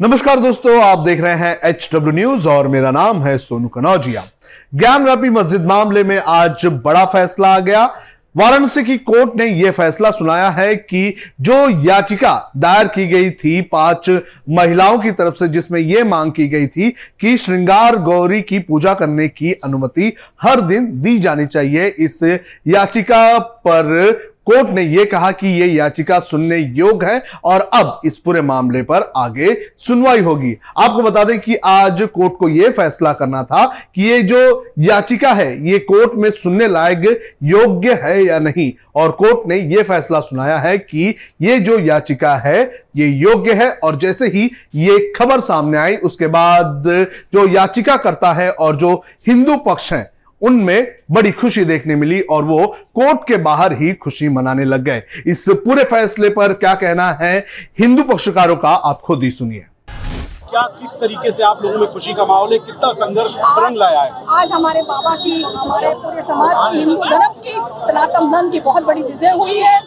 नमस्कार दोस्तों, आप देख रहे हैं एच डब्ल्यू न्यूज़ और मेरा नाम है सोनू कनौजिया। ज्ञान व्यापी मस्जिद मामले में आज बड़ा फैसला आ गया। वाराणसी की कोर्ट ने यह फैसला सुनाया है कि जो याचिका दायर की गई थी पाँच महिलाओं की तरफ़ से, जिसमें यह मांग की गई थी कि श्रृंगार गौरी की पूजा करने की अनुमति हर दिन दी जानी चाहिए, इस याचिका पर कोर्ट ने यह कहा कि यह याचिका सुनने योग्य है और अब इस पूरे मामले पर आगे सुनवाई होगी। आपको बता दें कि आज कोर्ट को यह फैसला करना था कि ये जो याचिका है, ये कोर्ट में सुनने लायक योग्य है या नहीं? और कोर्ट ने यह फैसला सुनाया है कि ये जो याचिका है, ये योग्य है और जैसे ही ये खबर सामने आई, उसके बाद जो याचिका करता है और जो हिंदू पक्ष है उनमें बड़ी खुशी देखने मिली और वो कोर्ट के बाहर ही खुशी मनाने लग गए। इस पूरे फैसले पर क्या कहना है? हिंदू पक्षकारों का आप खुद ही सुनिए। क्या किस तरीके से आप लोगों में खुशी का माहौल है? कितना संघर्ष रंग लाया है? आज हमारे बाबा की हमारे पूरे समाज की हिंदू धर्म की सनातन धर्म की बहुत बड़ी विजय हुई है।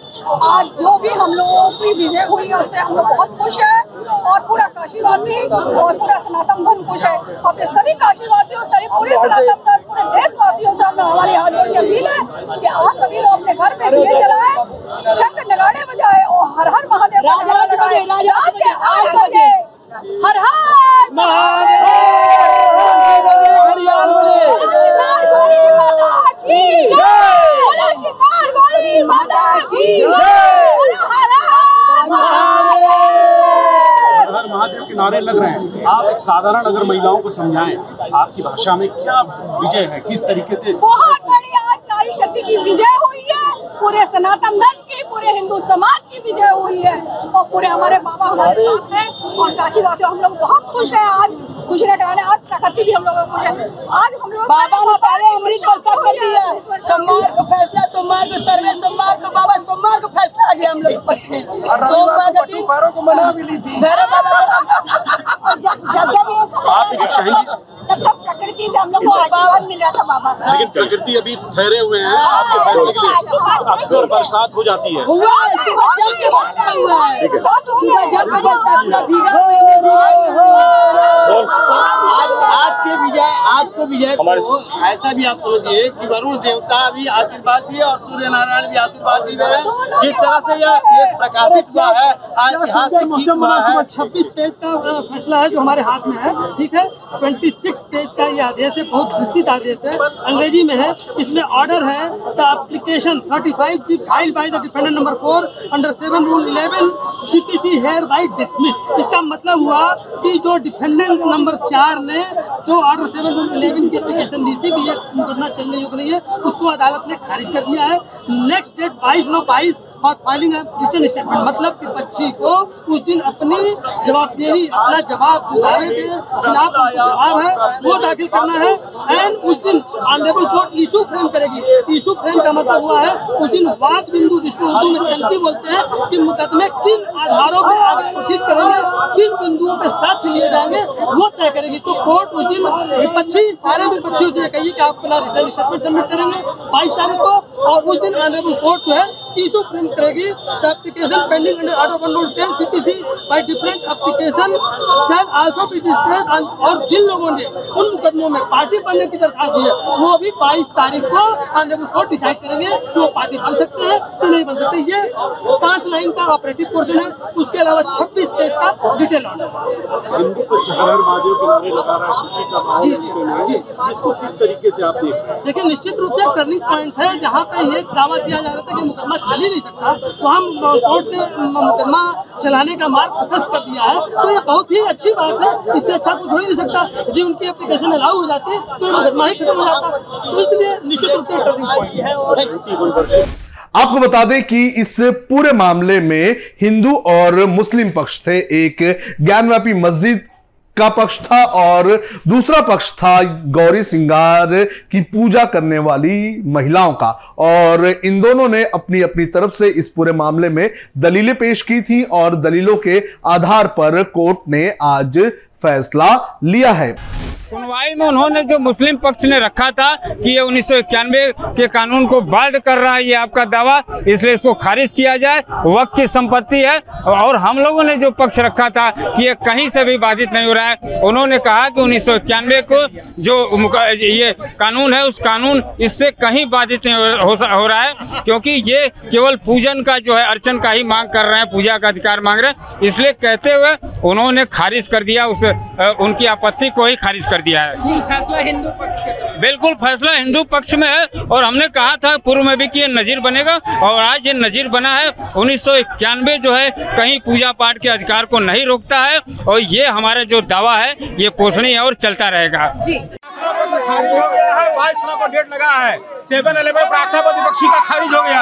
आज जो भी हम लोगों की विजय हुई है उससे हम लोग बहुत खुश है और पूरा काशीवासी और पूरा सनातन धर्म खुश है। अपने सभी काशीवासियों सभी पूरे सनातन धर्म पूरे देशवासियों से हम हमारी हाथ जोड़ के अपील है कि आज सभी लोग अपने घर में दिए जलाए शंख नगाड़े बजाए और हर हर महादेव का नारा लगाए। रात के आठ बजे हर हर बोलो शिकार गौरी माता की बोलो शिकार गौरी माता की बोलो हर हर महादेव हर महादेव के नारे लग रहे हैं। आप एक साधारण अगर महिलाओं को समझाएँ आपकी भाषा में क्या विजय है? किस तरीके से बहुत बड़ी आज नारी शक्ति की विजय हुई है। पूरे सनातन धर्म की पूरे हिंदू समाज की विजय हुई है। और पूरे हमारे बाबा हमारे साथ हैं और काशीवासी हम लोग बहुत खुश हैं आज। खुशी ने आज प्रकृति भी हम लोग खुश है। आज हम लोग बाबा ने पहले अमृत वर्षा कर दिया। सोमवार को फैसला सोमवार को सर्वे सोमवार को बाबा सोमवार को फैसला आ गया हम लोग के पक्ष में सोमवार को को मना भी ली थी भैरव बाबा जब जब जब ये सब आप कुछ कहेंगी तब तब प्रकृति से हम लोग को आशीर्वाद मिल रहा था बाबा। लेकिन प्रकृति अभी ठहरे हुए हैं। आपके फैसले के लिए अक्सर बरसात हो जाती है। हुआ है, सुबह जम के वर्षा हुआ है। भीगा आज आज के विजय आज को विजय को ऐसा भी आप समझिए कि वरुण देवता भी आशीर्वाद दिए और सूर्य नारायण भी आशीर्वाद दिए हैं जिस तरह से यह एक प्रकाशित हुआ है ऐतिहासिक हुआ है। छब्बीस पेज का फैसला है जो हमारे हाथ में है। ठीक है? ट्वेंटी सिक्स आदेश है, बहुत विस्तृत आदेश है। अंग्रेज़ी में है, इसमें ऑर्डर है the application thirty five C file by the defendant number four under seven rule eleven CPC hereby dismiss इसका मतलब हुआ कि जो डिफेंडेंट नंबर चार ने जो ऑर्डर सेवन रूल इलेवन की एप्लीकेशन दी थी कि ये मुकदमा चलने योग्य नहीं है, उसको अदालत ने खारिज कर दिया है। नेक्स्ट डेट बाईस नौ बाईस और फाइलिंग रिटर्न स्टेटमेंट मतलब कि बच्ची को उस दिन अपनी जवाबदेही अपना जवाब जो दावे के खिलाफ जवाब है, वो दाखिल करना है। एंड उस दिन ऑनरेबल कोर्ट इशू फ्रेम करेगी। इशू फ्रेम का मतलब हुआ है, उस दिन वाद बिंदु, जिसको उर्दू में चलती बोलते हैं, कि मुकदमे किन आधारों पर आगे प्रोसीड करेंगे, किन बिंदुओं पे साक्ष्य लिए जाएँगे, वो तय करेगी। तो कोर्ट उस दिन विपक्षी, सारे विपक्षियों से कहिए कि आप अपना रिटर्न स्टेटमेंट सबमिट करेंगे, बाईस तारीख को, और उस दिन ऑनरेबल कोर्ट जो है इशू फ्रेम करेगी। Application pending under order one rule CPC by different application shall also be displayed और जिन लोगों ने उन मुकदमों में पार्टी बनने की दरखास्त दी है वो भी 22 तारीख को ऑनरेबल कोर्ट डिसाइड करेंगे कि वो पार्टी बन सकते हैं कि नहीं बन सकते। ये पाँच लाइन का ऑपरेटिव पोर्शन है। उसके अलावा 26 पेज का डिटेल ऑर्डर। इसको किस तरीके से आप देख देखिए निश्चित रूप से टर्निंग पॉइंट है जहाँ पे ये दावा किया जा रहा था कि मुकदमा चल ही नहीं सकता। तो हम कोर्ट ने मुकदमा चलाने का मार्ग प्रशस्त कर दिया है। तो ये बहुत ही अच्छी बात है। इससे अच्छा कुछ हो ही नहीं सकता। यदि उनकी एप्लीकेशन अलाउ हो जाती तो मुकदमा ही खत्म हो जाता। तो इसलिए निश्चित रूप से टर्निंग पॉइंट है। आपको बता दें कि इस पूरे मामले में हिंदू और मुस्लिम पक्ष थे। एक ज्ञानव्यापी मस्जिद का पक्ष था और दूसरा पक्ष था गौरी सिंगार की पूजा करने वाली महिलाओं का। और इन दोनों ने अपनी अपनी तरफ़ से इस पूरे मामले में दलीलें पेश की थी और दलीलों के आधार पर कोर्ट ने आज फैसला लिया है। सुनवाई में उन्होंने जो मुस्लिम पक्ष ने रखा था कि ये उन्नीस सौ इक्यानवे के कानून को बाल्ड कर रहा है ये आपका दावा इसलिए इसको खारिज किया जाए वक्त की संपत्ति है और हम लोगों ने जो पक्ष रखा था कि ये कहीं से भी बाधित नहीं हो रहा है। उन्होंने कहा कि उन्नीस सौ इक्यानवे को जो ये कानून है उस कानून इससे कहीं बाधित नहीं हो, हो रहा है क्योंकि ये केवल पूजन का जो है अर्चन का ही मांग कर रहे हैं पूजा का अधिकार मांग रहे हैं इसलिए कहते हुए उन्होंने खारिज कर दिया उस उनकी आपत्ति को ही खारिज कर दिया है। फैसला हिंदू पक्ष के बिल्कुल फैसला हिंदू पक्ष में है और हमने कहा था पूर्व में भी कि ये नजीर बनेगा और आज ये नजीर बना है। उन्नीस सौ इक्यानवे जो है कहीं पूजा पाठ के अधिकार को नहीं रोकता है और ये हमारा जो दावा है ये पोषणीय और चलता रहेगा। खारिज हो गया है बाईस को डेट लगा है सेवन इलेवन प्रार्थना का खारिज हो गया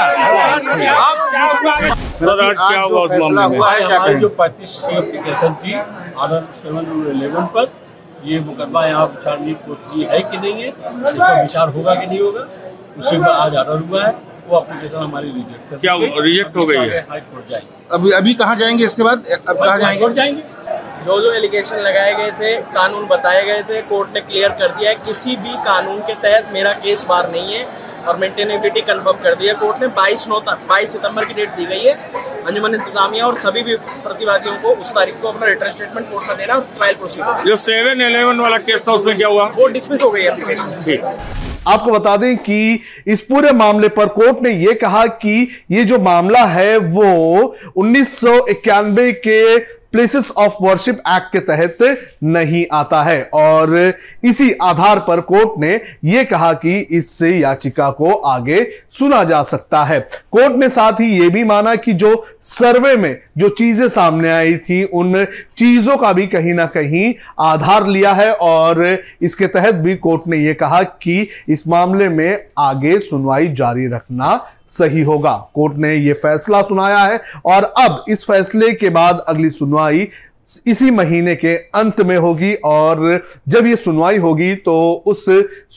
सर आज क्या हुआ उस मामले में हमारी जो पैंतीस एप्लीकेशन थी सेवन इलेवन पर ये मुकदमा यहाँ छानबीन पोस्ट है कि नहीं है? इस पर विचार होगा कि नहीं होगा? उसी पर आज ऑर्डर हुआ है वो एप्लीकेशन हमारी रिजेक्ट क्या रिजेक्ट हो गई है? जाएँगे। अभी अभी कहाँ जाएँगे इसके बाद? अब कहाँ जाएँगे? जाएँगे। जो जो एलिगेशन लगाए गए थे कानून बताए गए थे कोर्ट ने क्लियर कर दिया है किसी भी कानून के तहत मेरा केस बार नहीं है और मेंटेनेबिलिटी कंफर्म कर दिया कोर्ट ने। 22 नौ तक 22 सितंबर की डेट दी गई है। अंजुमन इंतजामिया और सभी भी प्रतिवादियों को उस तारीख को अपना रिटर्न स्टेटमेंट कोर्ट में देना ट्रायल प्रोसीड जो सेवन इलेवन वाला केस था उसमें क्या हुआ? वो डिसमिस हो गई एप्लीकेशन ठीक आपको बता दें कि इस पूरे मामले पर कोर्ट ने यह कहा कि ये जो मामला है वो उन्नीस सौ इक्यानबे के प्लेसेस ऑफ़ वर्शिप एक्ट के तहत नहीं आता है। और इसी आधार पर कोर्ट ने यह कहा कि इस याचिका को आगे सुना जा सकता है। कोर्ट ने साथ ही यह भी माना कि जो सर्वे में जो चीज़ें सामने आई थी, उन चीज़ों का भी कहीं ना कहीं आधार लिया है। और इसके तहत भी कोर्ट ने यह कहा कि इस मामले में आगे सुनवाई जारी रखना सही होगा। कोर्ट ने यह फैसला सुनाया है और अब इस फैसले के बाद अगली सुनवाई इसी महीने के अंत में होगी और जब ये सुनवाई होगी तो उस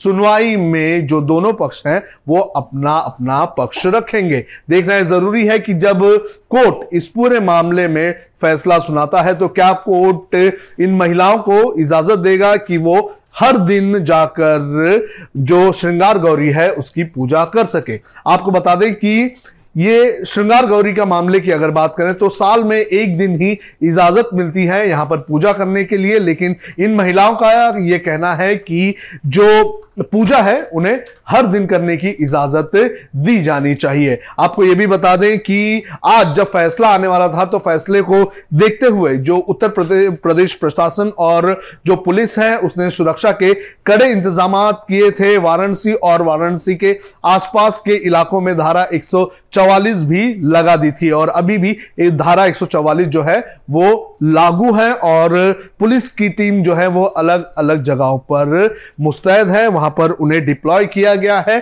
सुनवाई में जो दोनों पक्ष हैं, वो अपना अपना पक्ष रखेंगे। देखना है ज़रूरी है कि जब कोर्ट इस पूरे मामले में फैसला सुनाता है तो क्या कोर्ट इन महिलाओं को इजाज़त देगा कि वो हर दिन जाकर जो श्रृंगार गौरी है, उसकी पूजा कर सके? आपको बता दें कि ये श्रृंगार गौरी का मामले की अगर बात करें तो साल में एक दिन ही इजाज़त मिलती है यहाँ पर पूजा करने के लिए, लेकिन इन महिलाओं का यह कहना है कि जो पूजा है, उन्हें हर दिन करने की इजाज़त दी जानी चाहिए। आपको यह भी बता दें कि आज जब फैसला आने वाला था तो फैसले को देखते हुए जो उत्तर प्रदेश प्रशासन और जो पुलिस है, उसने सुरक्षा के कड़े इंतज़ाम किए थे। वाराणसी और वाराणसी के आसपास के इलाकों में धारा 144 भी लगा दी थी और अभी भी धारा 144 जो है, वो लागू है और पुलिस की टीम जो है, वो अलग अलग जगहों पर मुस्तैद है। वहाँ पर उन्हें डिप्लॉय किया गया है।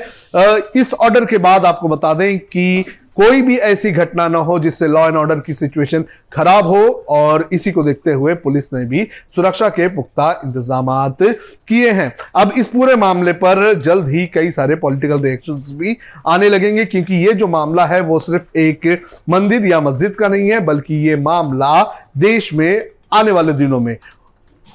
इस ऑर्डर के बाद आपको बता दें कि कोई भी ऐसी घटना ना हो जिससे लॉ एंड ऑर्डर की सिचुएशन खराब हो, और इसी को देखते हुए पुलिस ने भी सुरक्षा के पुख्ता इंतज़ाम किए हैं। अब इस पूरे मामले पर जल्द ही कई सारे पॉलिटिकल रिएक्शन भी आने लगेंगे, क्योंकि ये जो मामला है, वो सिर्फ़ एक मंदिर या मस्जिद का नहीं है, बल्कि ये मामला देश में आने वाले दिनों में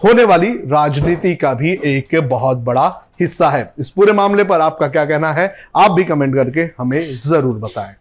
होने वाली राजनीति का भी एक बहुत बड़ा हिस्सा है। इस पूरे मामले पर आपका क्या कहना है, आप भी कमेंट करके हमें ज़रूर बताएँ।